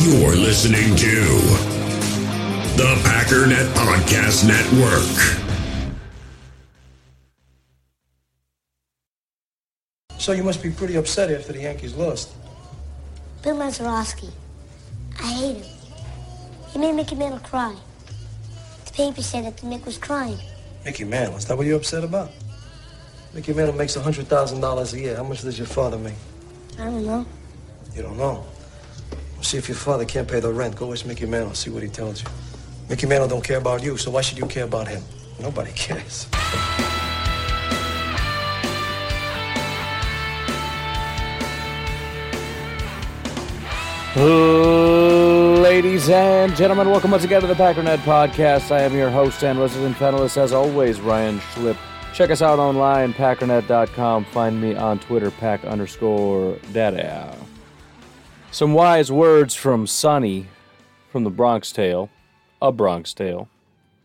You're listening to the Packernet Podcast Network. So you must be pretty upset after the Yankees lost. Bill Mazeroski. I hate him. He made Mickey Mantle cry. The paper said that the Mick was crying. Mickey Mantle, is that what you're upset about? Mickey Mantle makes $100,000 a year. How much does your father make? I don't know. You don't know. See if your father can't pay the rent. Go ask Mickey Mantle, see what he tells you. Mickey Mantle don't care about you, so why should you care about him? Nobody cares. Ladies and gentlemen, welcome once again to the Packernet Podcast. I am your host and resident panelist, as always, Ryan Schlip. Check us out online, packernet.com. Find me on Twitter, pack underscore data. Some wise words from Sonny from the Bronx Tale, a Bronx Tale.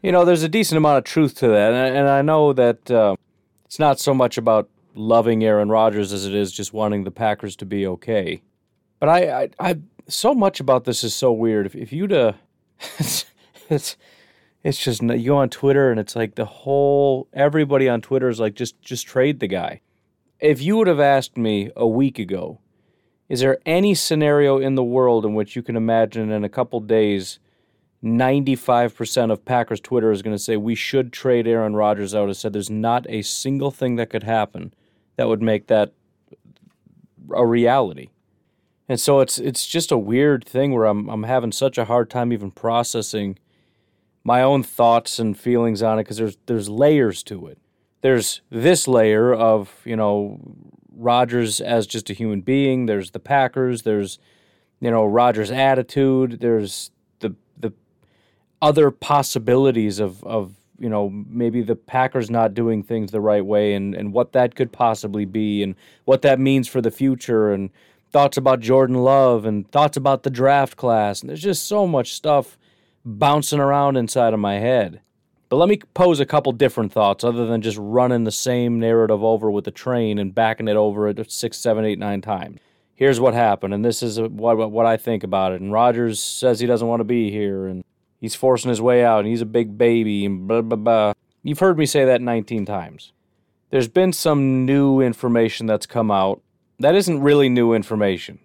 You know, there's a decent amount of truth to that, and, I know that uh, it's not so much about loving Aaron Rodgers as it is just wanting the Packers to be okay. But I, I, I so much about this is so weird. If, if you'd uh, it's, it's it's just you go on Twitter and it's like the whole everybody on Twitter is like just just trade the guy. If you would have asked me a week ago, is there any scenario in the world in which you can imagine in a couple days, ninety five percent of Packers Twitter is going to say we should trade Aaron Rodgers? I said there's not a single thing that could happen that would make that a reality. And so it's it's just a weird thing where I'm I'm having such a hard time even processing my own thoughts and feelings on it because there's there's layers to it. There's this layer of you know Rodgers as just a human being. There's the Packers. There's you know Rodgers' attitude. There's the the other possibilities of of you know maybe the Packers not doing things the right way and and what that could possibly be and what that means for the future and thoughts about Jordan Love and thoughts about the draft class. And there's just so much stuff bouncing around inside of my head. But let me pose a couple different thoughts other than just running the same narrative over with the train and backing it over it six, seven, eight, nine times. Here's what happened, and this is what, what I think about it. And Rodgers says he doesn't want to be here, and he's forcing his way out, and he's a big baby, and blah, blah, blah. You've heard me say that 19 times. There's been some new information that's come out that isn't really new information.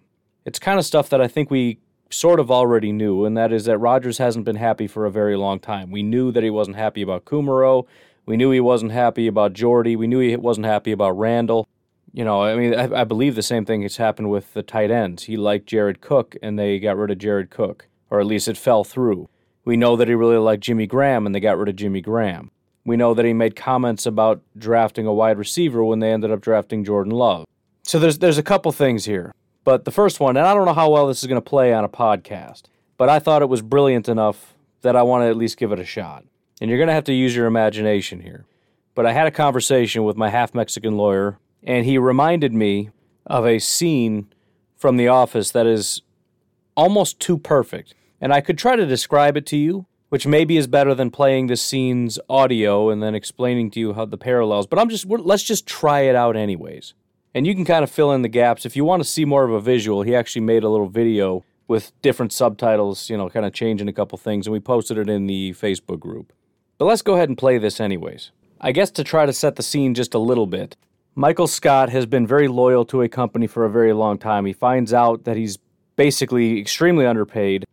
It's kind of stuff that I think we sort of already knew, and that is that Rodgers hasn't been happy for a very long time. We knew that he wasn't happy about Kumerow. We knew he wasn't happy about Jordy. We knew he wasn't happy about Randall. You know, I mean, I, I believe the same thing has happened with the tight ends. He liked Jared Cook, and they got rid of Jared Cook, or at least it fell through. We know that he really liked Jimmy Graham, and they got rid of Jimmy Graham. We know that he made comments about drafting a wide receiver when they ended up drafting Jordan Love. So there's there's a couple things here. But the first one, and I don't know how well this is going to play on a podcast, but I thought it was brilliant enough that I want to at least give it a shot. And you're going to have to use your imagination here. But I had a conversation with my half Mexican lawyer, and he reminded me of a scene from The Office that is almost too perfect. And I could try to describe it to you, which maybe is better than playing the scene's audio and then explaining to you how the parallels. But I'm just let's just try it out anyways. And you can kind of fill in the gaps. If you want to see more of a visual, he actually made a little video with different subtitles, you know, kind of changing a couple things, and we posted it in the Facebook group. But let's go ahead and play this anyways. I guess to try to set the scene just a little bit, Michael Scott has been very loyal to a company for a very long time. He finds out that he's basically extremely underpaid,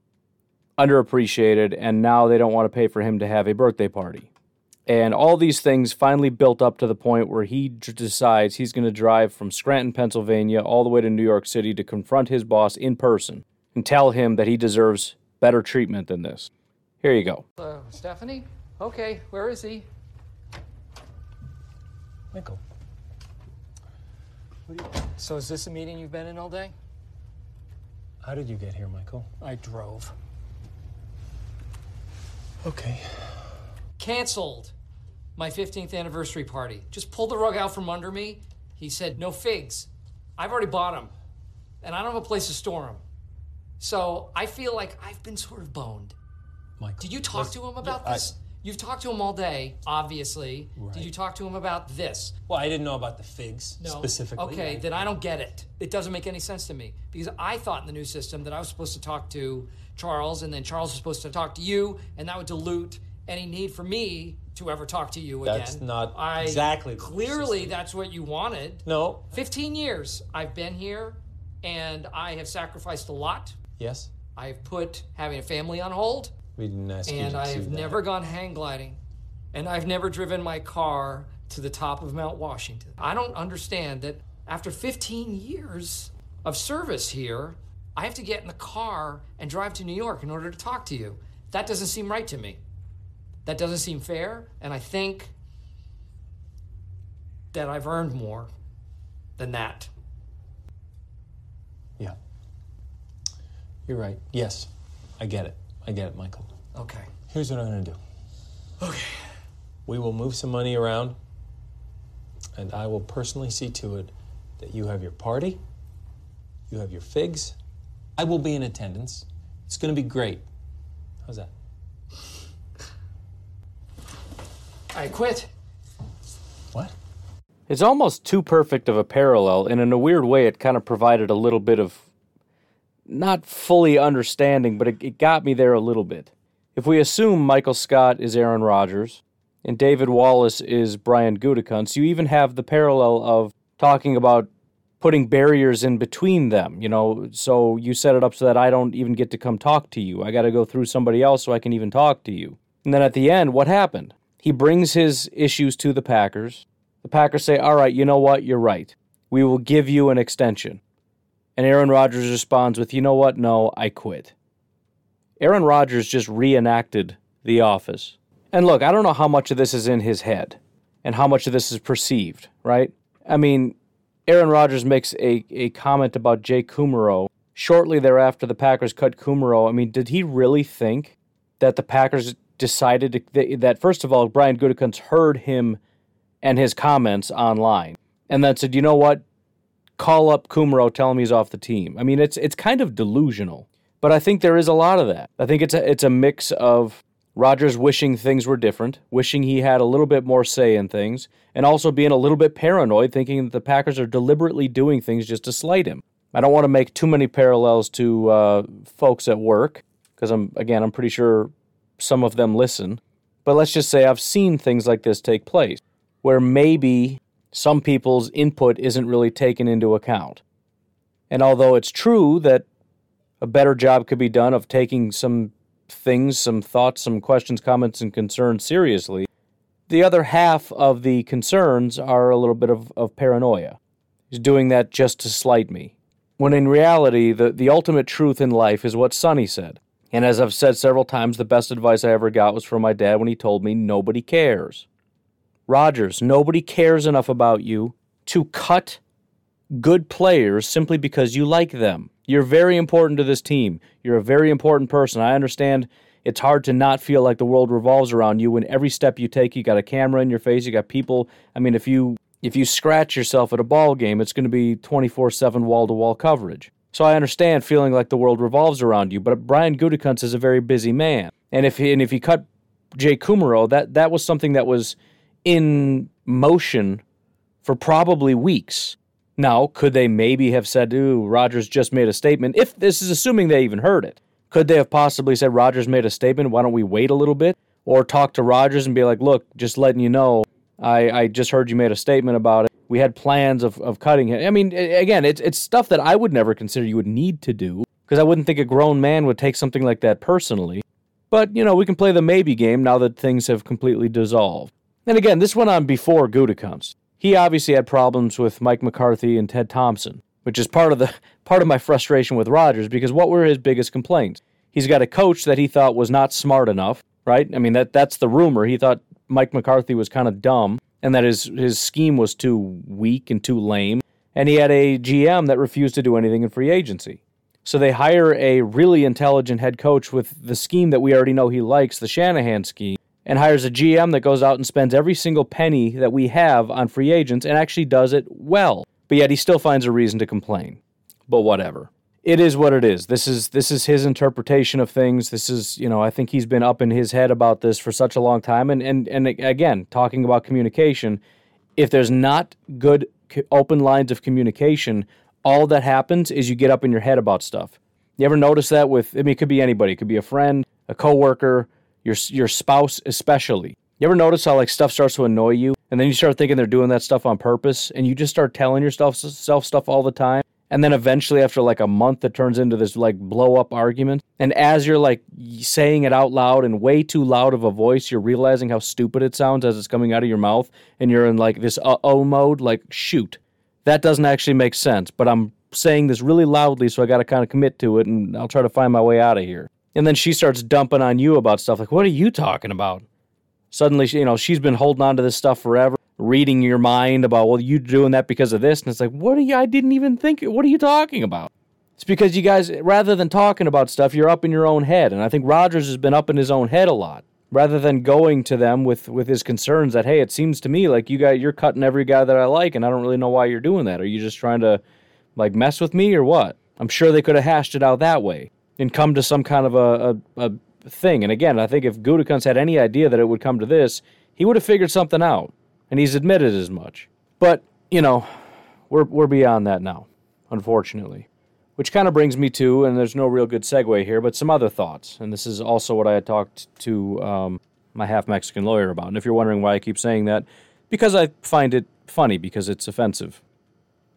underappreciated, and now they don't want to pay for him to have a birthday party. And all these things finally built up to the point where he d- decides he's going to drive from Scranton, Pennsylvania, all the way to New York City to confront his boss in person and tell him that he deserves better treatment than this. Here you go. Uh, Stephanie? Okay, where is he? Michael. So is this a meeting you've been in all day? How did you get here, Michael? I drove. Okay. Cancelled my 15th anniversary party. Just pulled the rug out from under me. He said, no figs. I've already bought them, and I don't have a place to store them. So I feel like I've been sort of boned. Michael. Did you talk to him about I- this? You've talked to him all day, obviously. Did you talk to him about this? Well, I didn't know about the figs No. specifically. Okay, then I don't get it. It doesn't make any sense to me because I thought in the new system that I was supposed to talk to Charles, and then Charles was supposed to talk to you, and that would dilute any need for me to ever talk to you again. That's not I, exactly Clearly, that's what you wanted. No. 15 years I've been here, and I have sacrificed a lot. Yes. I have put having a family on hold, We didn't ask you and to I've never gone hang gliding, and I've never driven my car to the top of Mount Washington. I don't understand that after 15 years of service here, I have to get in the car and drive to New York in order to talk to you. That doesn't seem right to me. That doesn't seem fair, and I think that I've earned more than that. Yeah. You're right. Yes. I get it. I get it, Michael. Okay. Here's what I'm going to do. Okay. We will move some money around, and I will personally see to it that you have your party, you have your figs. I will be in attendance. It's going to be great. How's that? I quit. What? It's almost too perfect of a parallel, and in a weird way, it kind of provided a little bit of not fully understanding, but it, it got me there a little bit. If we assume Michael Scott is Aaron Rodgers and David Wallace is Brian Gutekunst, you even have the parallel of talking about putting barriers in between them. You know, so you set it up so that I don't even get to come talk to you. I got to go through somebody else so I can even talk to you. And then at the end, what happened? He brings his issues to the Packers. The Packers say, All right, you know what? You're right. We will give you an extension. And Aaron Rodgers responds with, You know what? No, I quit. Aaron Rodgers just reenacted The Office. And look, I don't know how much of this is in his head and how much of this is perceived, right? I mean, Aaron Rodgers makes a, a comment about Jay Kumerow shortly thereafter the Packers cut Kumerow. I mean, did he really think that the Packers decided to, that, first of all, Brian Gutekunst heard him and his comments online and then said, you know what? Call up Kumerow, tell him he's off the team. I mean, it's it's kind of delusional, but I think there is a lot of that. I think it's a it's a mix of Rodgers wishing things were different, wishing he had a little bit more say in things, and also being a little bit paranoid, thinking that the Packers are deliberately doing things just to slight him. I don't want to make too many parallels to uh, folks at work because I'm again I'm pretty sure some of them listen, but let's just say I've seen things like this take place where maybe some people's input isn't really taken into account. And although it's true that a better job could be done of taking some things, some thoughts, some questions, comments, and concerns seriously, the other half of the concerns are a little bit of, of paranoia. He's doing that just to slight me. When in reality, the, the ultimate truth in life is what Sonny said. And as I've said several times, the best advice I ever got was from my dad when he told me nobody cares. Rodgers, nobody cares enough about you to cut good players simply because you like them. You're very important to this team. You're a very important person. I understand it's hard to not feel like the world revolves around you when every step you take you got a camera in your face, you got people. I mean, if you if you scratch yourself at a ball game, it's going to be 24/7 wall-to-wall coverage. So I understand feeling like the world revolves around you, but Brian Gutekunst is a very busy man. And if he, and if he cut Jay Kumerow, that that was something that was in motion for probably weeks. Now, could they maybe have said, ooh, Rodgers just made a statement? If this is assuming they even heard it. Could they have possibly said, Rodgers made a statement, why don't we wait a little bit? Or talk to Rodgers and be like, look, just letting you know, I, I just heard you made a statement about it. We had plans of, of cutting him. I mean, again, it's, it's stuff that I would never consider you would need to do because I wouldn't think a grown man would take something like that personally. But, you know, we can play the maybe game now that things have completely dissolved. And again, this went on before Gutekunst. He obviously had problems with Mike McCarthy and Ted Thompson, which is part of the part of my frustration with Rodgers because what were his biggest complaints? He's got a coach that he thought was not smart enough, right? I mean that that's the rumor. He thought Mike McCarthy was kind of dumb and that his his scheme was too weak and too lame, and he had a GM that refused to do anything in free agency. So they hire a really intelligent head coach with the scheme that we already know he likes, the Shanahan scheme and hires a GM that goes out and spends every single penny that we have on free agents and actually does it well. But yet he still finds a reason to complain. But whatever. It is what it is. This is this is his interpretation of things. This is you know I think he's been up in his head about this for such a long time. And and and again, talking about communication, if there's not good open lines of communication, all that happens is you get up in your head about stuff. You ever notice that with I mean it could be anybody, it could be a friend, a coworker, your your spouse especially. You ever notice how like stuff starts to annoy you and then you start thinking they're doing that stuff on purpose and you just start telling yourself self stuff all the time and then eventually after like a month it turns into this like blow up argument. And as you're like saying it out loud and way too loud of a voice you're realizing how stupid it sounds as it's coming out of your mouth and you're in like this uh-oh mode like shoot that doesn't actually make sense. But i'm saying this really loudly so i got to kind of commit to it and i'll try to find my way out of here. And then she starts dumping on you about stuff like what are you talking about? Suddenly you know she's been holding on to this stuff forever reading your mind about well you're doing that because of this? And it's like what are you I didn't even think what are you talking about? It's because you guys rather than talking about stuff you're up in your own head. And I think Rodgers has been up in his own head a lot rather than going to them with with his concerns that hey it seems to me like you got you're cutting every guy that I like and I don't really know why you're doing that. Are you just trying to like mess with me or what? I'm sure they could have hashed it out that way and come to some kind of a, a, a thing. And again I think if Gutekunst had any idea that it would come to this he would have figured something out and he's admitted as much. But, you know, we're, we're beyond that now, unfortunately. Which kind of brings me to, and there's no real good segue here, but some other thoughts. And this is also what I had talked to um, my half Mexican lawyer about. And if you're wondering why I keep saying that, because I find it funny, because it's offensive.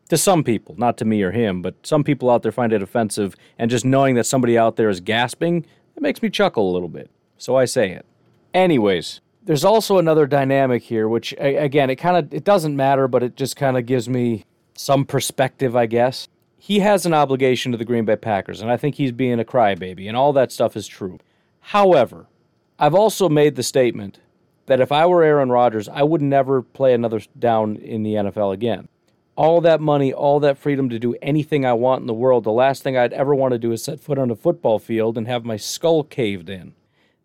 To some people, not to me or him, but some people out there find it offensive, and just knowing that somebody out there is gasping, it makes me chuckle a little bit. So I say it. Anyways, there's also another dynamic here, which again, it kind of it doesn't matter, but it just kind of gives me some perspective, I guess. He has an obligation to the Green Bay Packers, and I think he's being a crybaby, and all that stuff is true. However, I've also made the statement that if I were Aaron Rodgers, I would never play another down in the NFL again. All that money, all that freedom to do anything I want in the world, the last thing I'd ever want to do is set foot on a football field and have my skull caved in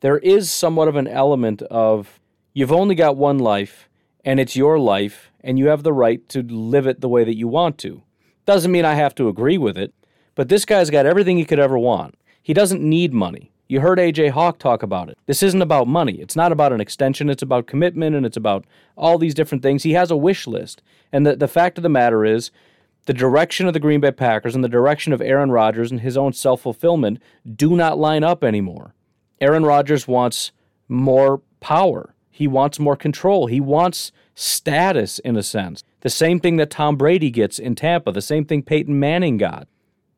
there is somewhat of an element of you've only got one life and it's your life and you have the right to live it the way that you want to. Doesn't mean I have to agree with it, but this guy's got everything he could ever want. He doesn't need money. You heard AJ Hawk talk about it. This isn't about money. It's not about an extension. It's about commitment and it's about all these different things. He has a wish list. And the, the fact of the matter is, the direction of the Green Bay Packers and the direction of Aaron Rodgers and his own self fulfillment do not line up anymore. Aaron Rodgers wants more power. He wants more control. He wants status in a sense. The same thing that Tom Brady gets in Tampa, the same thing Peyton Manning got.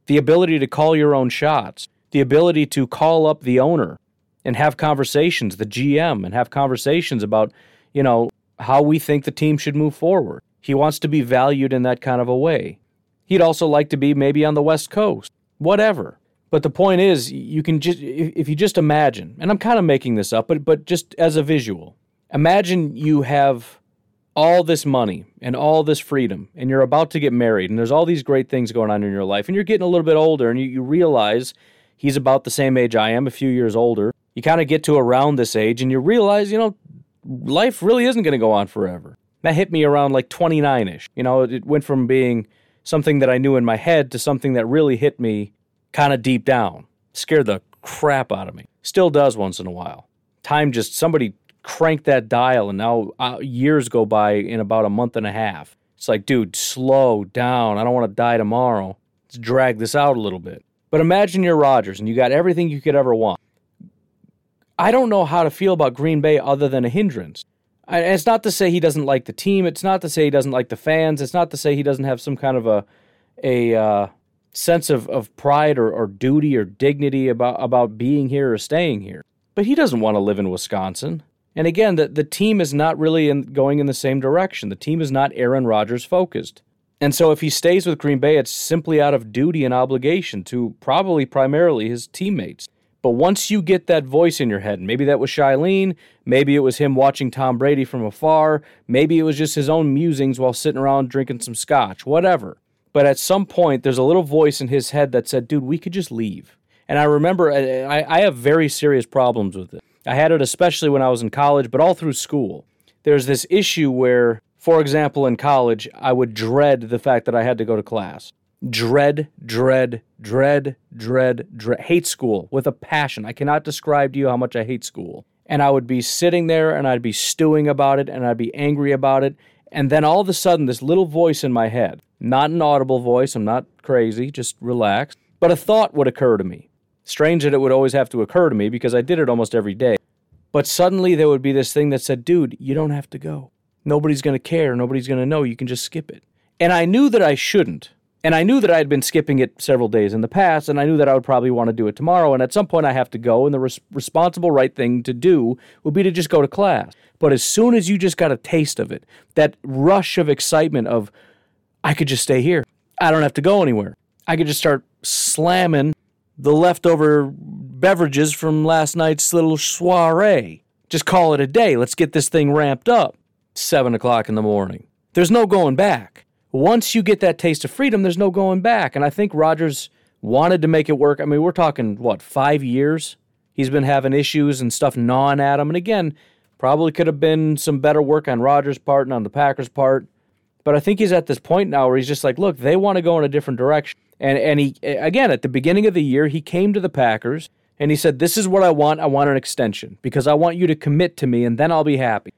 The ability to call your own shots, the ability to call up the owner and have conversations, the GM, and have conversations about, you know, how we think the team should move forward. He wants to be valued in that kind of a way. He'd also like to be maybe on the West Coast, whatever. But the point is, you can just if you just imagine, and I'm kind of making this up, but but just as a visual, imagine you have all this money and all this freedom, and you're about to get married, and there's all these great things going on in your life, and you're getting a little bit older, and you, you realize he's about the same age I am, a few years older. You kind of get to around this age, and you realize, you know, life really isn't going to go on forever. That hit me around like 29 ish. You know, it went from being something that I knew in my head to something that really hit me kind of deep down. Scared the crap out of me. Still does once in a while. Time just, somebody cranked that dial, and now uh, years go by in about a month and a half. It's like, dude, slow down. I don't want to die tomorrow. Let's drag this out a little bit. But imagine you're Rodgers and you got everything you could ever want. I don't know how to feel about Green Bay other than a hindrance. And it's not to say he doesn't like the team. It's not to say he doesn't like the fans. It's not to say he doesn't have some kind of a a uh, sense of, of pride or, or duty or dignity about, about being here or staying here. But he doesn't want to live in Wisconsin. And again, the, the team is not really in, going in the same direction. The team is not Aaron Rodgers focused. And so if he stays with Green Bay, it's simply out of duty and obligation to probably primarily his teammates. But once you get that voice in your head, maybe that was Shailene, maybe it was him watching Tom Brady from afar, maybe it was just his own musings while sitting around drinking some scotch, whatever. But at some point, there's a little voice in his head that said, dude, we could just leave. And I remember uh, I, I have very serious problems with it. I had it especially when I was in college, but all through school. There's this issue where, for example, in college, I would dread the fact that I had to go to class. dread, dread, dread, dread, dread, hate school with a passion. I cannot describe to you how much I hate school. And I would be sitting there and I'd be stewing about it and I'd be angry about it. And then all of a sudden, this little voice in my head, not an audible voice, I'm not crazy, just relaxed, but a thought would occur to me. Strange that it would always have to occur to me because I did it almost every day. But suddenly there would be this thing that said, dude, you don't have to go. Nobody's going to care. Nobody's going to know. You can just skip it. And I knew that I shouldn't. And I knew that I had been skipping it several days in the past, and I knew that I would probably want to do it tomorrow. And at some point, I have to go, and the res- responsible right thing to do would be to just go to class. But as soon as you just got a taste of it, that rush of excitement of, I could just stay here, I don't have to go anywhere. I could just start slamming the leftover beverages from last night's little soiree. Just call it a day. Let's get this thing ramped up. Seven o'clock in the morning. There's no going back once you get that taste of freedom, there's no going back. And I think Rodgers wanted to make it work. I mean, we're talking, what, five years? He's been having issues and stuff gnawing at him. And again, probably could have been some better work on Rodgers' part and on the Packers' part. But I think he's at this point now where he's just like, look, they want to go in a different direction. And and he again at the beginning of the year, he came to the Packers and he said, This is what I want. I want an extension because I want you to commit to me and then I'll be happy.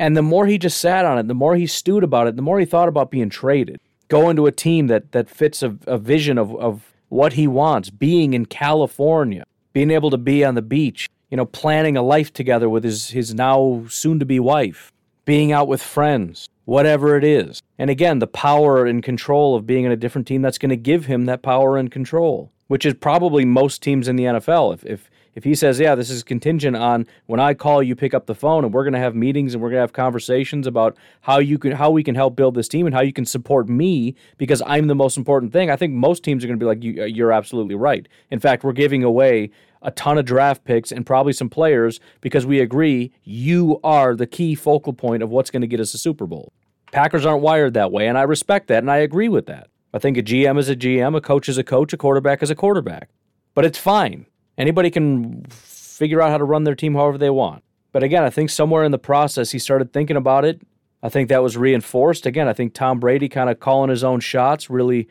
And the more he just sat on it, the more he stewed about it, the more he thought about being traded, going to a team that that fits a, a vision of, of what he wants, being in California, being able to be on the beach, you know, planning a life together with his, his now soon to be wife, being out with friends, whatever it is. And again, the power and control of being in a different team that's going to give him that power and control, which is probably most teams in the NFL. If, if if he says, yeah, this is contingent on when I call, you pick up the phone, and we're going to have meetings and we're going to have conversations about how you can how we can help build this team and how you can support me because I'm the most important thing. I think most teams are going to be like, you, uh, you're absolutely right. In fact, we're giving away a ton of draft picks and probably some players because we agree you are the key focal point of what's going to get us a Super Bowl. Packers aren't wired that way, and I respect that and I agree with that. I think a GM is a GM, a coach is a coach, a quarterback is a quarterback. But it's fine. Anybody can figure out how to run their team however they want. But again, I think somewhere in the process he started thinking about it. I think that was reinforced. Again, I think Tom Brady kind of calling his own shots really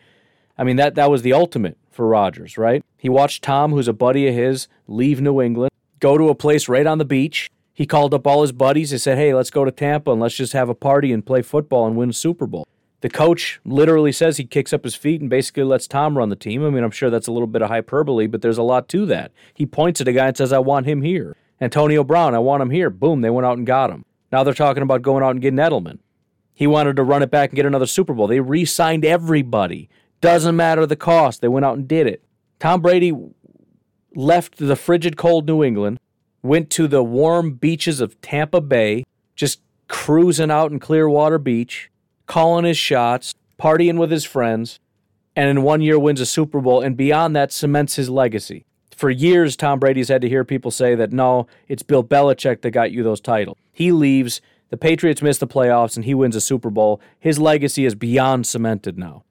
I mean that that was the ultimate for Rodgers, right? He watched Tom, who's a buddy of his, leave New England, go to a place right on the beach. He called up all his buddies and said, "Hey, let's go to Tampa and let's just have a party and play football and win Super Bowl." The coach literally says he kicks up his feet and basically lets Tom run the team. I mean, I'm sure that's a little bit of hyperbole, but there's a lot to that. He points at a guy and says, I want him here. Antonio Brown, I want him here. Boom, they went out and got him. Now they're talking about going out and getting Edelman. He wanted to run it back and get another Super Bowl. They re signed everybody. Doesn't matter the cost. They went out and did it. Tom Brady left the frigid cold New England, went to the warm beaches of Tampa Bay, just cruising out in Clearwater Beach calling his shots, partying with his friends, and in one year wins a Super Bowl, and beyond that cements his legacy. For years, Tom Brady's had to hear people say that no, it's Bill Belichick that got you those titles. He leaves, the Patriots miss the playoffs, and he wins a Super Bowl. His legacy is beyond cemented now.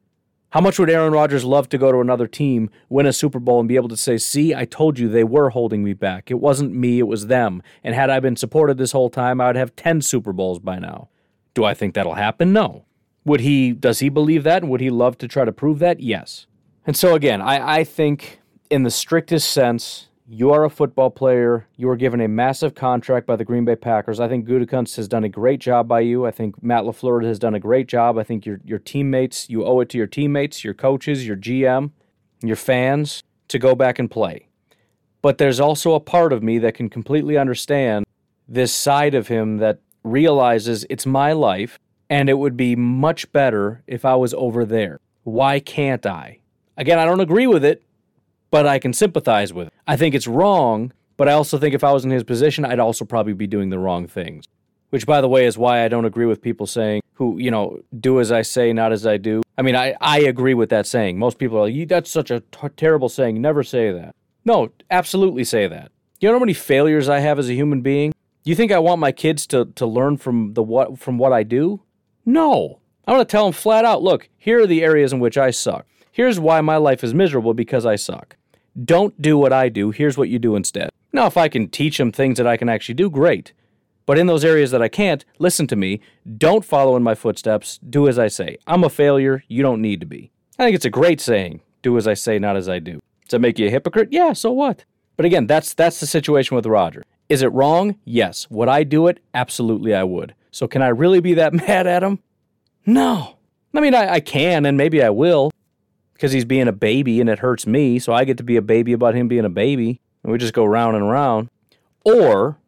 How much would Aaron Rodgers love to go to another team, win a Super Bowl, and be able to say, See, I told you they were holding me back. It wasn't me, it was them. And had I been supported this whole time, I would have 10 Super Bowls by now. Do I think that'll happen? No. Would he does he believe that and would he love to try to prove that? Yes. And so again, I, I think in the strictest sense, you are a football player. You are given a massive contract by the Green Bay Packers. I think Gutekunst has done a great job by you. I think Matt LaFleur has done a great job. I think your your teammates, you owe it to your teammates, your coaches, your GM, your fans to go back and play. But there's also a part of me that can completely understand this side of him that realizes it's my life and it would be much better if I was over there. Why can't I? Again, I don't agree with it, but I can sympathize with it. I think it's wrong, but I also think if I was in his position, I'd also probably be doing the wrong things. Which, by the way, is why I don't agree with people saying, who, you know, do as I say, not as I do. I mean, I, I agree with that saying. Most people are like, that's such a t- terrible saying. Never say that. No, absolutely say that. You know how many failures I have as a human being? You think I want my kids to, to learn from the what from what I do? No. I want to tell them flat out look, here are the areas in which I suck. Here's why my life is miserable because I suck. Don't do what I do. Here's what you do instead. Now, if I can teach them things that I can actually do, great. But in those areas that I can't, listen to me. Don't follow in my footsteps. Do as I say. I'm a failure. You don't need to be. I think it's a great saying. Do as I say, not as I do. Does that make you a hypocrite? Yeah, so what? But again, that's that's the situation with Roger. Is it wrong? Yes. Would I do it? Absolutely, I would. So can I really be that mad at him? No. I mean, I, I can, and maybe I will, because he's being a baby and it hurts me. So I get to be a baby about him being a baby, and we just go round and round. Or,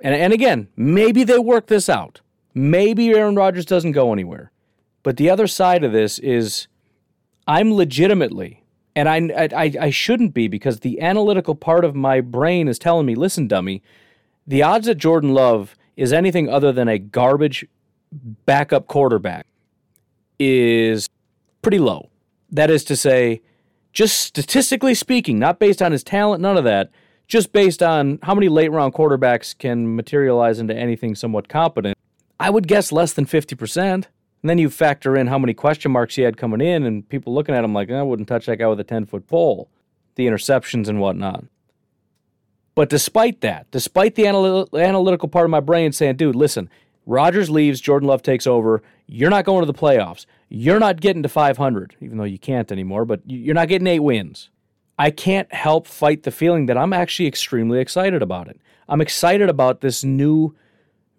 and, and again, maybe they work this out. Maybe Aaron Rodgers doesn't go anywhere. But the other side of this is I'm legitimately, and I, I, I shouldn't be because the analytical part of my brain is telling me, listen, dummy, the odds that Jordan Love is anything other than a garbage backup quarterback is pretty low. That is to say, just statistically speaking, not based on his talent, none of that, just based on how many late round quarterbacks can materialize into anything somewhat competent, I would guess less than 50%. And then you factor in how many question marks he had coming in, and people looking at him like, I wouldn't touch that guy with a 10 foot pole, the interceptions and whatnot. But despite that, despite the anal- analytical part of my brain saying, dude, listen, Rodgers leaves, Jordan Love takes over, you're not going to the playoffs. You're not getting to 500, even though you can't anymore, but you're not getting eight wins. I can't help fight the feeling that I'm actually extremely excited about it. I'm excited about this new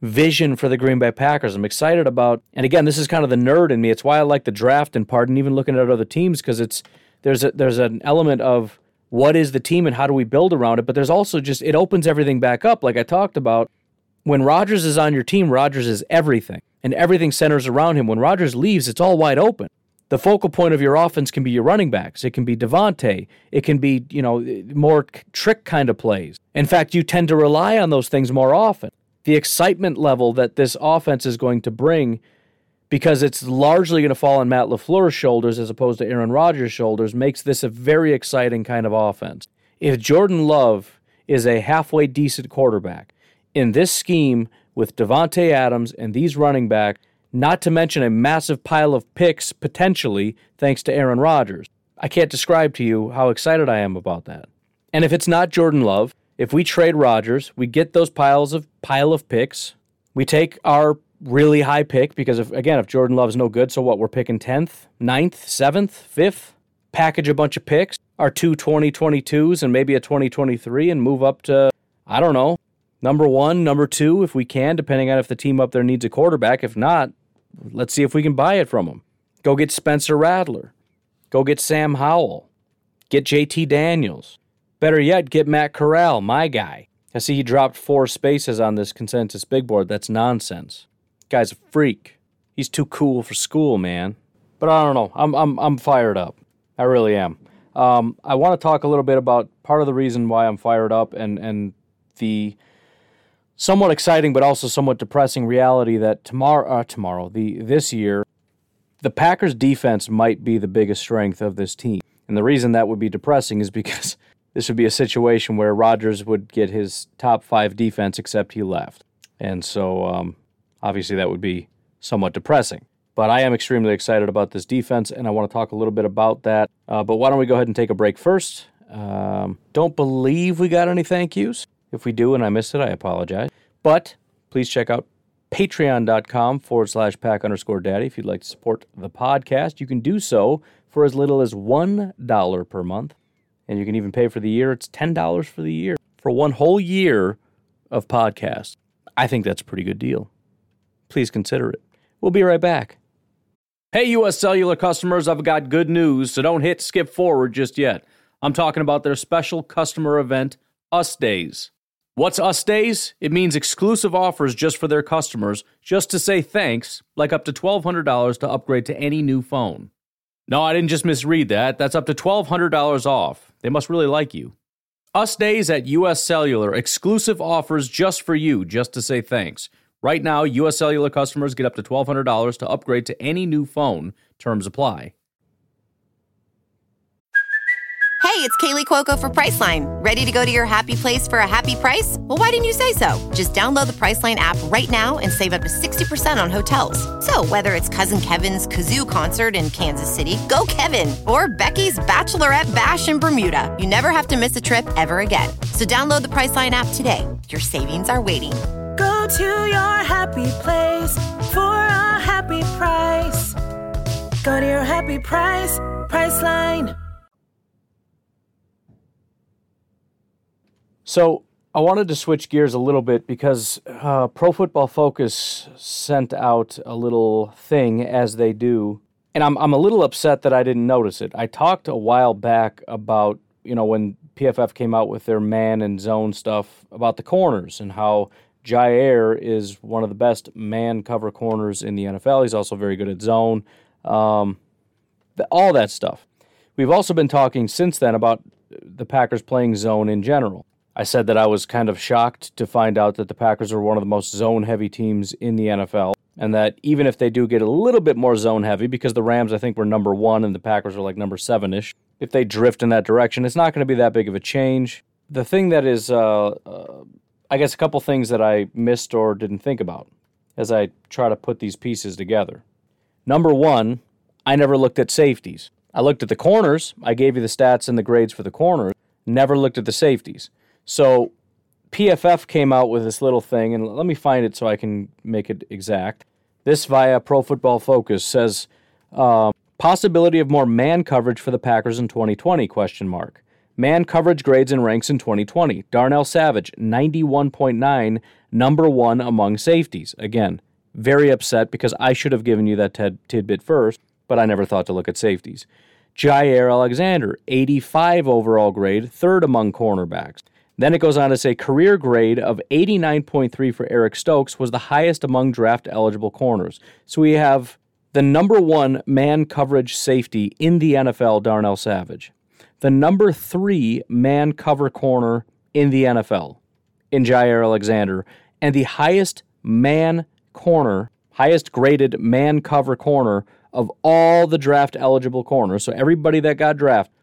vision for the Green Bay Packers. I'm excited about, and again, this is kind of the nerd in me. It's why I like the draft and even looking at other teams because it's there's a, there's an element of what is the team and how do we build around it. But there's also just it opens everything back up, like I talked about. When Rodgers is on your team, Rodgers is everything, and everything centers around him. When Rodgers leaves, it's all wide open. The focal point of your offense can be your running backs. It can be Davante. It can be, you know, more trick kind of plays. In fact, you tend to rely on those things more often the excitement level that this offense is going to bring because it's largely going to fall on Matt LaFleur's shoulders as opposed to Aaron Rodgers' shoulders makes this a very exciting kind of offense. If Jordan Love is a halfway decent quarterback in this scheme with Davante Adams and these running backs, not to mention a massive pile of picks potentially thanks to Aaron Rodgers. I can't describe to you how excited I am about that. And if it's not Jordan Love, if we trade Rodgers, we get those piles of pile of picks. We take our really high pick because if again, if Jordan Love's no good, so what? We're picking 10th, 9th, 7th, 5th, package a bunch of picks, our two 2022s and maybe a 2023 and move up to I don't know, number 1, number 2 if we can, depending on if the team up there needs a quarterback. If not, let's see if we can buy it from them. Go get Spencer Rattler. Go get Sam Howell. Get JT Daniels. Better yet, get Matt Corral, my guy. I see he dropped four spaces on this consensus big board. That's nonsense. Guy's a freak. He's too cool for school, man. But I don't know. I'm I'm I'm fired up. I really am. Um, I want to talk a little bit about part of the reason why I'm fired up and and the somewhat exciting but also somewhat depressing reality that tomorrow uh, tomorrow the this year the Packers defense might be the biggest strength of this team. And the reason that would be depressing is because this would be a situation where Rodgers would get his top five defense, except he left. And so, um, obviously, that would be somewhat depressing. But I am extremely excited about this defense, and I want to talk a little bit about that. Uh, but why don't we go ahead and take a break first? Um, don't believe we got any thank yous. If we do and I missed it, I apologize. But please check out patreon.com forward slash pack underscore daddy if you'd like to support the podcast. You can do so for as little as $1 per month and you can even pay for the year. It's $10 for the year for one whole year of podcasts. I think that's a pretty good deal. Please consider it. We'll be right back. Hey, US Cellular customers, I've got good news, so don't hit skip forward just yet. I'm talking about their special customer event, Us Days. What's Us Days? It means exclusive offers just for their customers, just to say thanks, like up to $1,200 to upgrade to any new phone. No, I didn't just misread that. That's up to $1,200 off. They must really like you. Us Days at US Cellular, exclusive offers just for you, just to say thanks. Right now, US Cellular customers get up to $1,200 to upgrade to any new phone. Terms apply. Hey, it's Kaley Cuoco for Priceline. Ready to go to your happy place for a happy price? Well, why didn't you say so? Just download the Priceline app right now and save up to 60% on hotels. So, whether it's Cousin Kevin's Kazoo concert in Kansas City, go Kevin, or Becky's Bachelorette Bash in Bermuda, you never have to miss a trip ever again. So, download the Priceline app today. Your savings are waiting. Go to your happy place for a happy price. Go to your happy price Priceline. So I wanted to switch gears a little bit because uh, Pro Football Focus sent out a little thing as they do, and I'm I'm a little upset that I didn't notice it. I talked a while back about you know when PFF came out with their man and zone stuff about the corners and how Jaire is one of the best man cover corners in the NFL. He's also very good at zone, um, all that stuff. We've also been talking since then about the Packers playing zone in general. I said that I was kind of shocked to find out that the Packers are one of the most zone heavy teams in the NFL, and that even if they do get a little bit more zone heavy, because the Rams, I think, were number one and the Packers are like number seven ish, if they drift in that direction, it's not going to be that big of a change. The thing that is, uh, uh, I guess, a couple things that I missed or didn't think about as I try to put these pieces together. Number one, I never looked at safeties. I looked at the corners. I gave you the stats and the grades for the corners. Never looked at the safeties. So PFF came out with this little thing, and let me find it so I can make it exact. This via Pro Football Focus says uh, possibility of more man coverage for the Packers in 2020? Question mark. Man coverage grades and ranks in 2020. Darnell Savage, 91.9, number one among safeties. Again, very upset because I should have given you that tid- tidbit first, but I never thought to look at safeties. Jaire Alexander, 85 overall grade, third among cornerbacks. Then it goes on to say career grade of 89.3 for Eric Stokes was the highest among draft eligible corners. So we have the number one man coverage safety in the NFL, Darnell Savage. The number three man cover corner in the NFL, in Jaire Alexander. And the highest man corner, highest graded man cover corner of all the draft eligible corners. So everybody that got drafted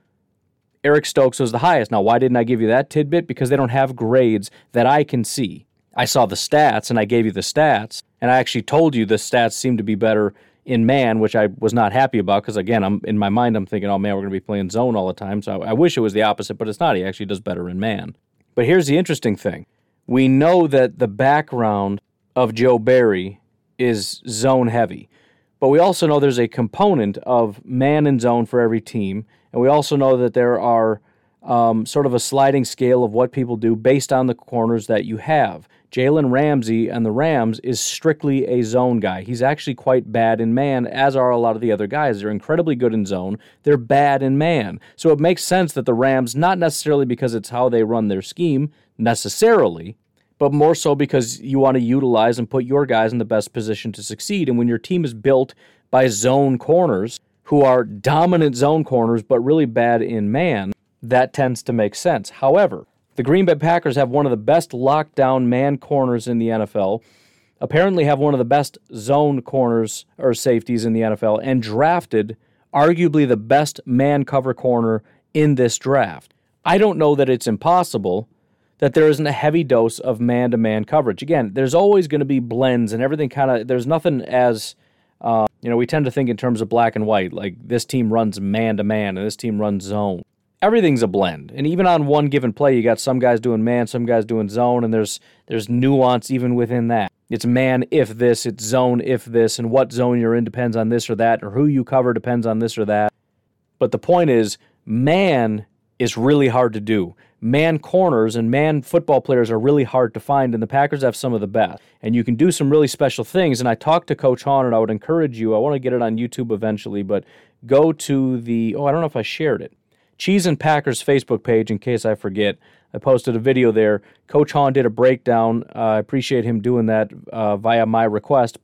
Eric Stokes was the highest. Now, why didn't I give you that tidbit? Because they don't have grades that I can see. I saw the stats and I gave you the stats, and I actually told you the stats seem to be better in man, which I was not happy about because again, I'm in my mind I'm thinking, oh man, we're going to be playing zone all the time. So I, I wish it was the opposite, but it's not. He actually does better in man. But here's the interesting thing: we know that the background of Joe Barry is zone heavy, but we also know there's a component of man and zone for every team, and we also know that there are um, sort of a sliding scale of what people do based on the corners that you have. Jalen Ramsey and the Rams is strictly a zone guy. He's actually quite bad in man, as are a lot of the other guys. They're incredibly good in zone. They're bad in man. So it makes sense that the Rams, not necessarily because it's how they run their scheme necessarily, but more so because you want to utilize and put your guys in the best position to succeed. And when your team is built by zone corners, who are dominant zone corners but really bad in man, that tends to make sense. However, the Green Bay Packers have one of the best lockdown man corners in the NFL, apparently have one of the best zone corners or safeties in the NFL, and drafted arguably the best man cover corner in this draft. I don't know that it's impossible that there isn't a heavy dose of man to man coverage. Again, there's always going to be blends and everything kind of, there's nothing as uh, you know, we tend to think in terms of black and white, like this team runs man to man and this team runs zone. Everything's a blend, and even on one given play, you got some guys doing man, some guys doing zone, and there's there's nuance even within that. It's man if this, it's zone if this, and what zone you're in depends on this or that, or who you cover depends on this or that. But the point is, man is really hard to do man corners and man football players are really hard to find, and the Packers have some of the best. And you can do some really special things. And I talked to Coach Hahn, and I would encourage you, I want to get it on YouTube eventually, but go to the, oh, I don't know if I shared it, Cheese and Packers Facebook page in case I forget. I posted a video there. Coach Hahn did a breakdown. Uh, I appreciate him doing that uh, via my request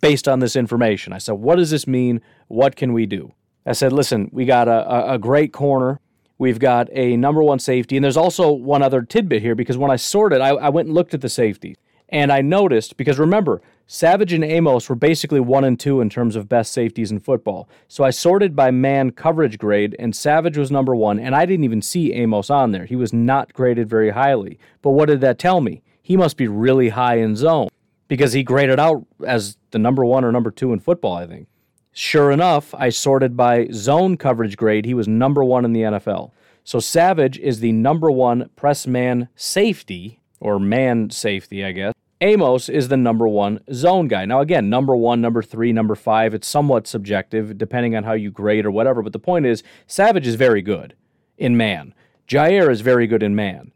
based on this information. I said, What does this mean? What can we do? I said, Listen, we got a, a great corner We've got a number one safety, and there's also one other tidbit here because when I sorted, I, I went and looked at the safety, and I noticed because remember, Savage and Amos were basically one and two in terms of best safeties in football. So I sorted by man coverage grade, and Savage was number one, and I didn't even see Amos on there. He was not graded very highly. But what did that tell me? He must be really high in zone because he graded out as the number one or number two in football, I think. Sure enough, I sorted by zone coverage grade. He was number one in the NFL. So Savage is the number one press man safety, or man safety, I guess, Amos is the number one zone guy. Now, again, number one, number three, number five, it's somewhat subjective depending on how you grade or whatever. But the point is, Savage is very good in man. Jaire is very good in man.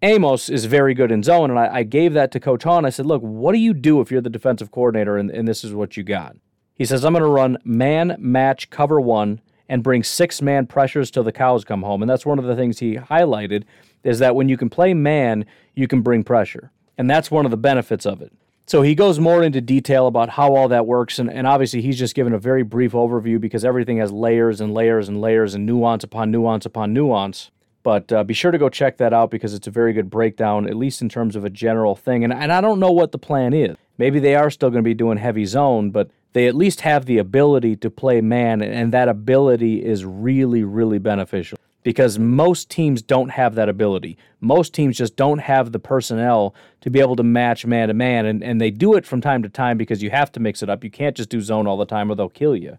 Amos is very good in zone. And I, I gave that to Coach Hahn. I said, look, what do you do if you're the defensive coordinator and, and this is what you got? He says, I'm going to run man, match, cover one, and bring six man pressures till the cows come home. And that's one of the things he highlighted is that when you can play man, you can bring pressure. And that's one of the benefits of it. So he goes more into detail about how all that works. And, and obviously, he's just given a very brief overview because everything has layers and layers and layers and nuance upon nuance upon nuance. But uh, be sure to go check that out because it's a very good breakdown, at least in terms of a general thing. And, and I don't know what the plan is. Maybe they are still going to be doing heavy zone, but they at least have the ability to play man, and that ability is really, really beneficial because most teams don't have that ability. Most teams just don't have the personnel to be able to match man to man, and, and they do it from time to time because you have to mix it up. You can't just do zone all the time or they'll kill you.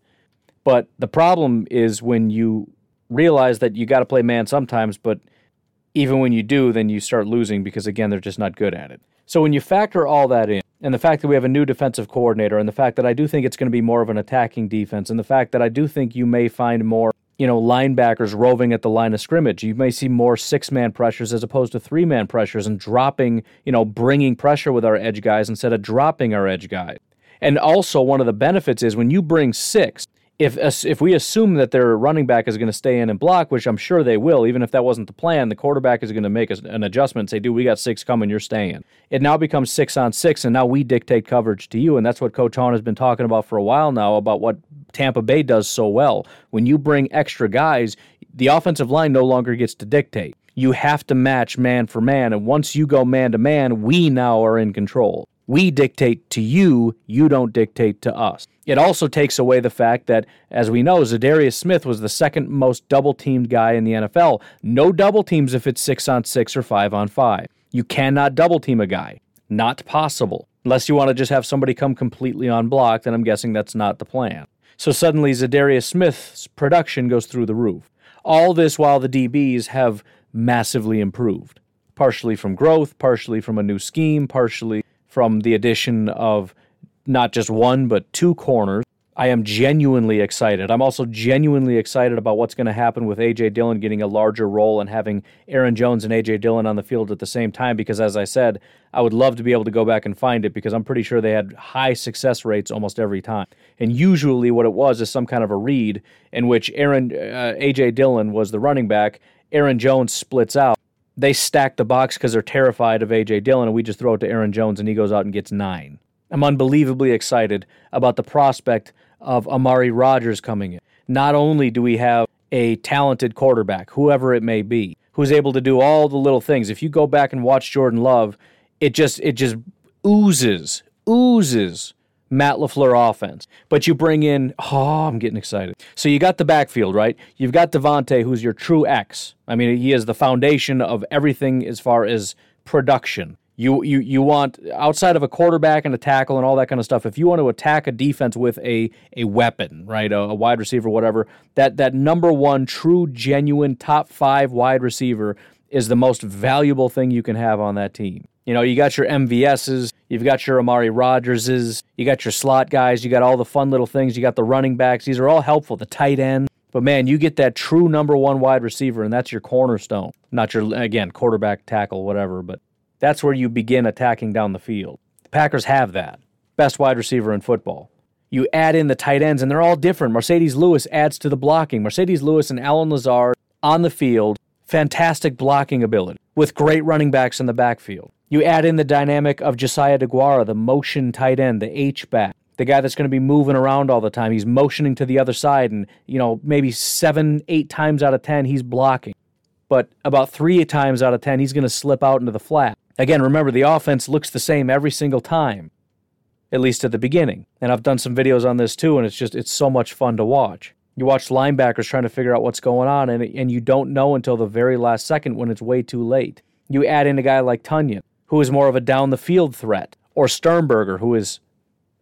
But the problem is when you realize that you got to play man sometimes, but even when you do, then you start losing because, again, they're just not good at it. So when you factor all that in, and the fact that we have a new defensive coordinator, and the fact that I do think it's going to be more of an attacking defense, and the fact that I do think you may find more you know, linebackers roving at the line of scrimmage. You may see more six man pressures as opposed to three man pressures and dropping, you know, bringing pressure with our edge guys instead of dropping our edge guys. And also, one of the benefits is when you bring six, if if we assume that their running back is going to stay in and block, which I'm sure they will, even if that wasn't the plan, the quarterback is going to make an adjustment and say, "Dude, we got six coming, you're staying." It now becomes six on six, and now we dictate coverage to you, and that's what Coach Hahn has been talking about for a while now about what Tampa Bay does so well. When you bring extra guys, the offensive line no longer gets to dictate. You have to match man for man, and once you go man to man, we now are in control. We dictate to you, you don't dictate to us. It also takes away the fact that, as we know, Za'Darius Smith was the second most double teamed guy in the NFL. No double teams if it's six on six or five on five. You cannot double team a guy. Not possible. Unless you want to just have somebody come completely unblocked, and I'm guessing that's not the plan. So suddenly, Za'Darius Smith's production goes through the roof. All this while the DBs have massively improved, partially from growth, partially from a new scheme, partially from the addition of not just one, but two corners. I am genuinely excited. I'm also genuinely excited about what's going to happen with A.J. Dillon getting a larger role and having Aaron Jones and A.J. Dillon on the field at the same time. Because, as I said, I would love to be able to go back and find it because I'm pretty sure they had high success rates almost every time. And usually, what it was is some kind of a read in which Aaron uh, A.J. Dillon was the running back. Aaron Jones splits out they stack the box because they're terrified of A.J. Dillon, and we just throw it to Aaron Jones, and he goes out and gets nine. I'm unbelievably excited about the prospect of Amari Rodgers coming in. Not only do we have a talented quarterback, whoever it may be, who's able to do all the little things. If you go back and watch Jordan Love, it just it just oozes, oozes Matt LaFleur offense. But you bring in, oh, I'm getting excited. So you got the backfield, right? You've got Davante, who's your true X. I mean, he is the foundation of everything as far as production. You, you, you want outside of a quarterback and a tackle and all that kind of stuff. If you want to attack a defense with a a weapon, right, a, a wide receiver, whatever, that that number one true genuine top five wide receiver is the most valuable thing you can have on that team. You know, you got your MVSs, you've got your Amari Rodgerses, you got your slot guys, you got all the fun little things, you got the running backs. These are all helpful. The tight end. But man, you get that true number one wide receiver, and that's your cornerstone. Not your, again, quarterback, tackle, whatever, but that's where you begin attacking down the field. The Packers have that. Best wide receiver in football. You add in the tight ends, and they're all different. Marcedes Lewis adds to the blocking. Marcedes Lewis and Allen Lazard on the field, fantastic blocking ability with great running backs in the backfield. You add in the dynamic of Josiah DeGuara, the motion tight end, the H back, the guy that's going to be moving around all the time. He's motioning to the other side, and you know maybe seven, eight times out of ten he's blocking, but about three times out of ten he's going to slip out into the flat. Again, remember the offense looks the same every single time, at least at the beginning. And I've done some videos on this too, and it's just it's so much fun to watch. You watch linebackers trying to figure out what's going on, and, and you don't know until the very last second when it's way too late. You add in a guy like Tonyan, who is more of a down the field threat, or Sternberger, who is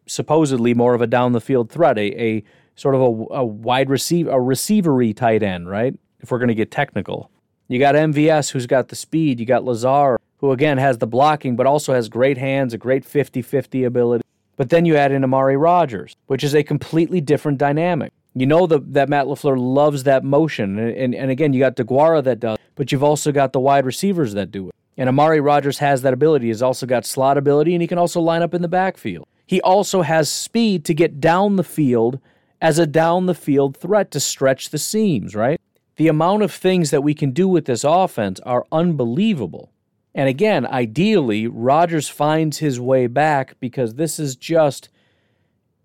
supposedly more of a down the field threat, a, a sort of a, a wide receiver, a receivery tight end, right? If we're going to get technical. You got MVS, who's got the speed. You got Lazard, who again has the blocking, but also has great hands, a great 50 50 ability. But then you add in Amari Rodgers, which is a completely different dynamic. You know the, that Matt LaFleur loves that motion. And, and, and again, you got DeGuara that does, but you've also got the wide receivers that do it. And Amari Rodgers has that ability. He's also got slot ability, and he can also line up in the backfield. He also has speed to get down the field as a down the field threat to stretch the seams, right? The amount of things that we can do with this offense are unbelievable. And again, ideally, Rodgers finds his way back because this is just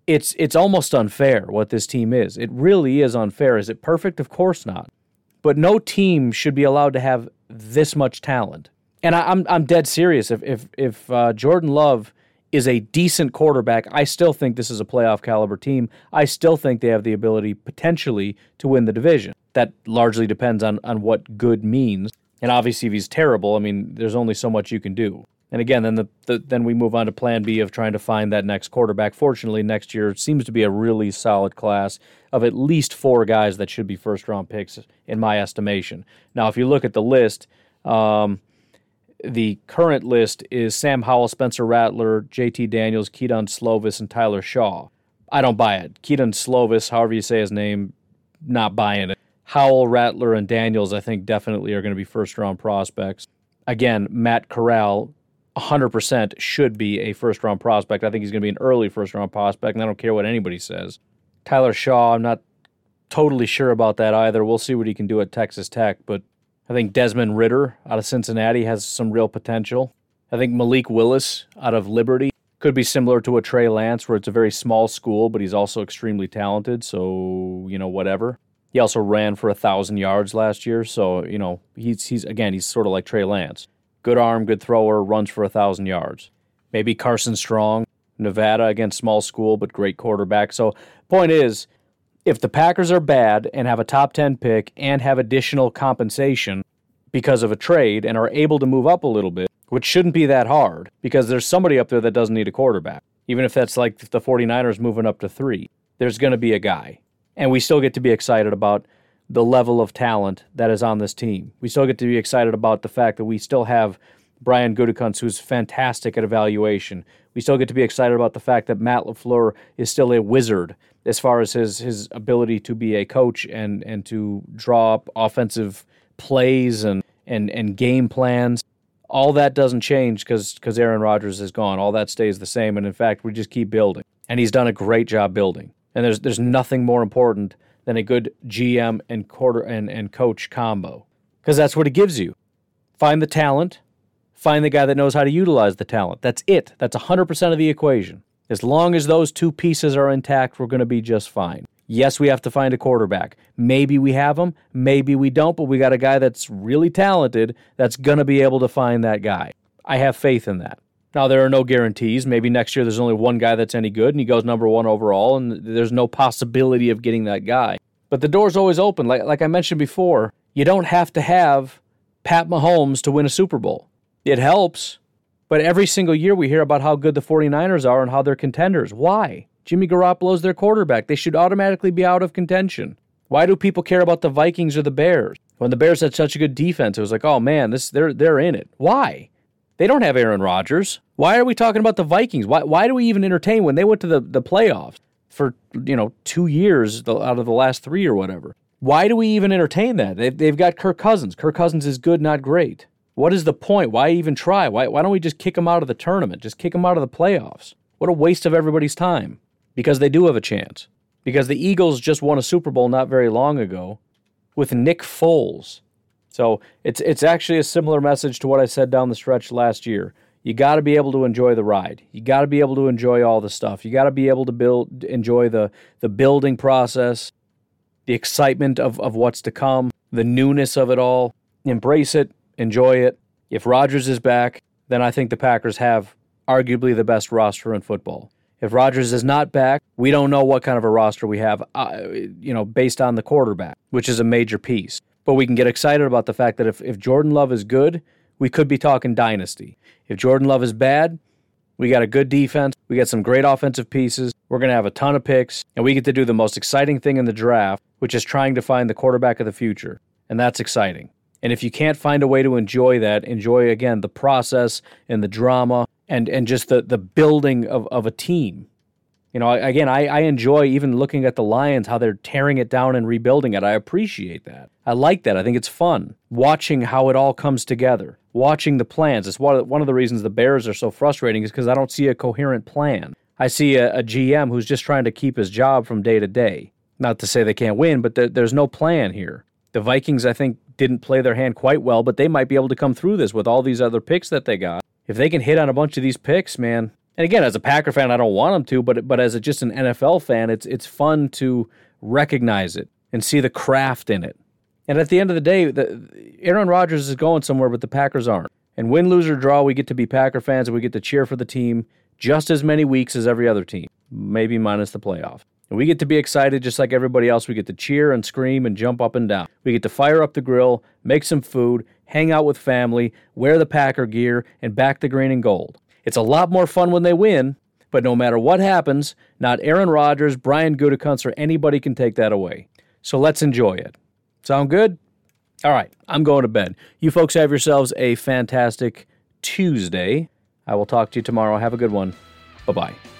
it's it's almost unfair what this team is. It really is unfair. Is it perfect? Of course not. But no team should be allowed to have this much talent. And I, am I'm, I'm dead serious. If if if uh, Jordan Love is a decent quarterback, I still think this is a playoff caliber team. I still think they have the ability potentially to win the division. That largely depends on on what good means. And obviously, if he's terrible, I mean, there's only so much you can do. And again, then the, the, then we move on to Plan B of trying to find that next quarterback. Fortunately, next year seems to be a really solid class of at least four guys that should be first round picks in my estimation. Now, if you look at the list, um, the current list is Sam Howell, Spencer Rattler, J.T. Daniels, Kedon Slovis, and Tyler Shaw. I don't buy it. Kedon Slovis, however you say his name, not buying it. Howell, Rattler, and Daniels, I think, definitely are going to be first round prospects. Again, Matt Corral, 100% should be a first round prospect. I think he's going to be an early first round prospect, and I don't care what anybody says. Tyler Shaw, I'm not totally sure about that either. We'll see what he can do at Texas Tech, but I think Desmond Ridder out of Cincinnati has some real potential. I think Malik Willis out of Liberty could be similar to a Trey Lance, where it's a very small school, but he's also extremely talented. So, you know, whatever. He also ran for a thousand yards last year, so you know he's he's again he's sort of like Trey Lance, good arm, good thrower, runs for a thousand yards. Maybe Carson Strong, Nevada against small school but great quarterback. So point is, if the Packers are bad and have a top ten pick and have additional compensation because of a trade and are able to move up a little bit, which shouldn't be that hard because there's somebody up there that doesn't need a quarterback. Even if that's like the 49ers moving up to three, there's going to be a guy and we still get to be excited about the level of talent that is on this team. We still get to be excited about the fact that we still have Brian Gutekunst, who's fantastic at evaluation. We still get to be excited about the fact that Matt LaFleur is still a wizard as far as his his ability to be a coach and and to draw up offensive plays and and and game plans. All that doesn't change because because Aaron Rodgers is gone. All that stays the same, and in fact, we just keep building. And he's done a great job building. And there's there's nothing more important than a good GM and quarter and, and coach combo. Because that's what it gives you. Find the talent, find the guy that knows how to utilize the talent. That's it. That's 100% of the equation. As long as those two pieces are intact, we're going to be just fine. Yes, we have to find a quarterback. Maybe we have him, maybe we don't, but we got a guy that's really talented that's going to be able to find that guy. I have faith in that. Now, there are no guarantees. Maybe next year there's only one guy that's any good and he goes number one overall, and there's no possibility of getting that guy. But the door's always open. Like, like I mentioned before, you don't have to have Pat Mahomes to win a Super Bowl. It helps, but every single year we hear about how good the 49ers are and how they're contenders. Why? Jimmy Garoppolo's their quarterback. They should automatically be out of contention. Why do people care about the Vikings or the Bears? When the Bears had such a good defense, it was like, oh man, this they're they're in it. Why? They don't have Aaron Rodgers. Why are we talking about the Vikings? Why, why do we even entertain when they went to the, the playoffs for, you know, two years out of the last three or whatever? Why do we even entertain that? They've, they've got Kirk Cousins. Kirk Cousins is good, not great. What is the point? Why even try? Why, why don't we just kick them out of the tournament? Just kick them out of the playoffs. What a waste of everybody's time. Because they do have a chance. Because the Eagles just won a Super Bowl not very long ago with Nick Foles. So it's it's actually a similar message to what I said down the stretch last year. You got to be able to enjoy the ride. You got to be able to enjoy all the stuff. You got to be able to build enjoy the the building process, the excitement of of what's to come, the newness of it all. Embrace it, enjoy it. If Rodgers is back, then I think the Packers have arguably the best roster in football. If Rodgers is not back, we don't know what kind of a roster we have, uh, you know, based on the quarterback, which is a major piece. But we can get excited about the fact that if, if Jordan Love is good, we could be talking dynasty. If Jordan Love is bad, we got a good defense. We got some great offensive pieces. We're going to have a ton of picks, and we get to do the most exciting thing in the draft, which is trying to find the quarterback of the future. And that's exciting. And if you can't find a way to enjoy that, enjoy again the process and the drama and and just the the building of, of a team. You know, again, I, I enjoy even looking at the Lions, how they're tearing it down and rebuilding it. I appreciate that. I like that. I think it's fun watching how it all comes together, watching the plans. It's one of, one of the reasons the Bears are so frustrating is because I don't see a coherent plan. I see a, a, GM who's just trying to keep his job from day to day. Not to say they can't win, but there, there's no plan here. The Vikings, I think, didn't play their hand quite well, but they might be able to come through this with all these other picks that they got. If they can hit on a bunch of these picks, man, and again, as a Packer fan, I don't want them to, but but as a, just an NFL fan, it's it's fun to recognize it and see the craft in it. And at the end of the day, the, Aaron Rodgers is going somewhere, but the Packers aren't. And win, lose, or draw, we get to be Packer fans and we get to cheer for the team just as many weeks as every other team, maybe minus the playoff. And we get to be excited just like everybody else. We get to cheer and scream and jump up and down. We get to fire up the grill, make some food, hang out with family, wear the Packer gear, and back the green and gold. It's a lot more fun when they win, but no matter what happens, not Aaron Rodgers, Brian Gutekunst, or anybody can take that away. So let's enjoy it. Sound good? All right, I'm going to bed. You folks have yourselves a fantastic Tuesday. I will talk to you tomorrow. Have a good one. Bye bye.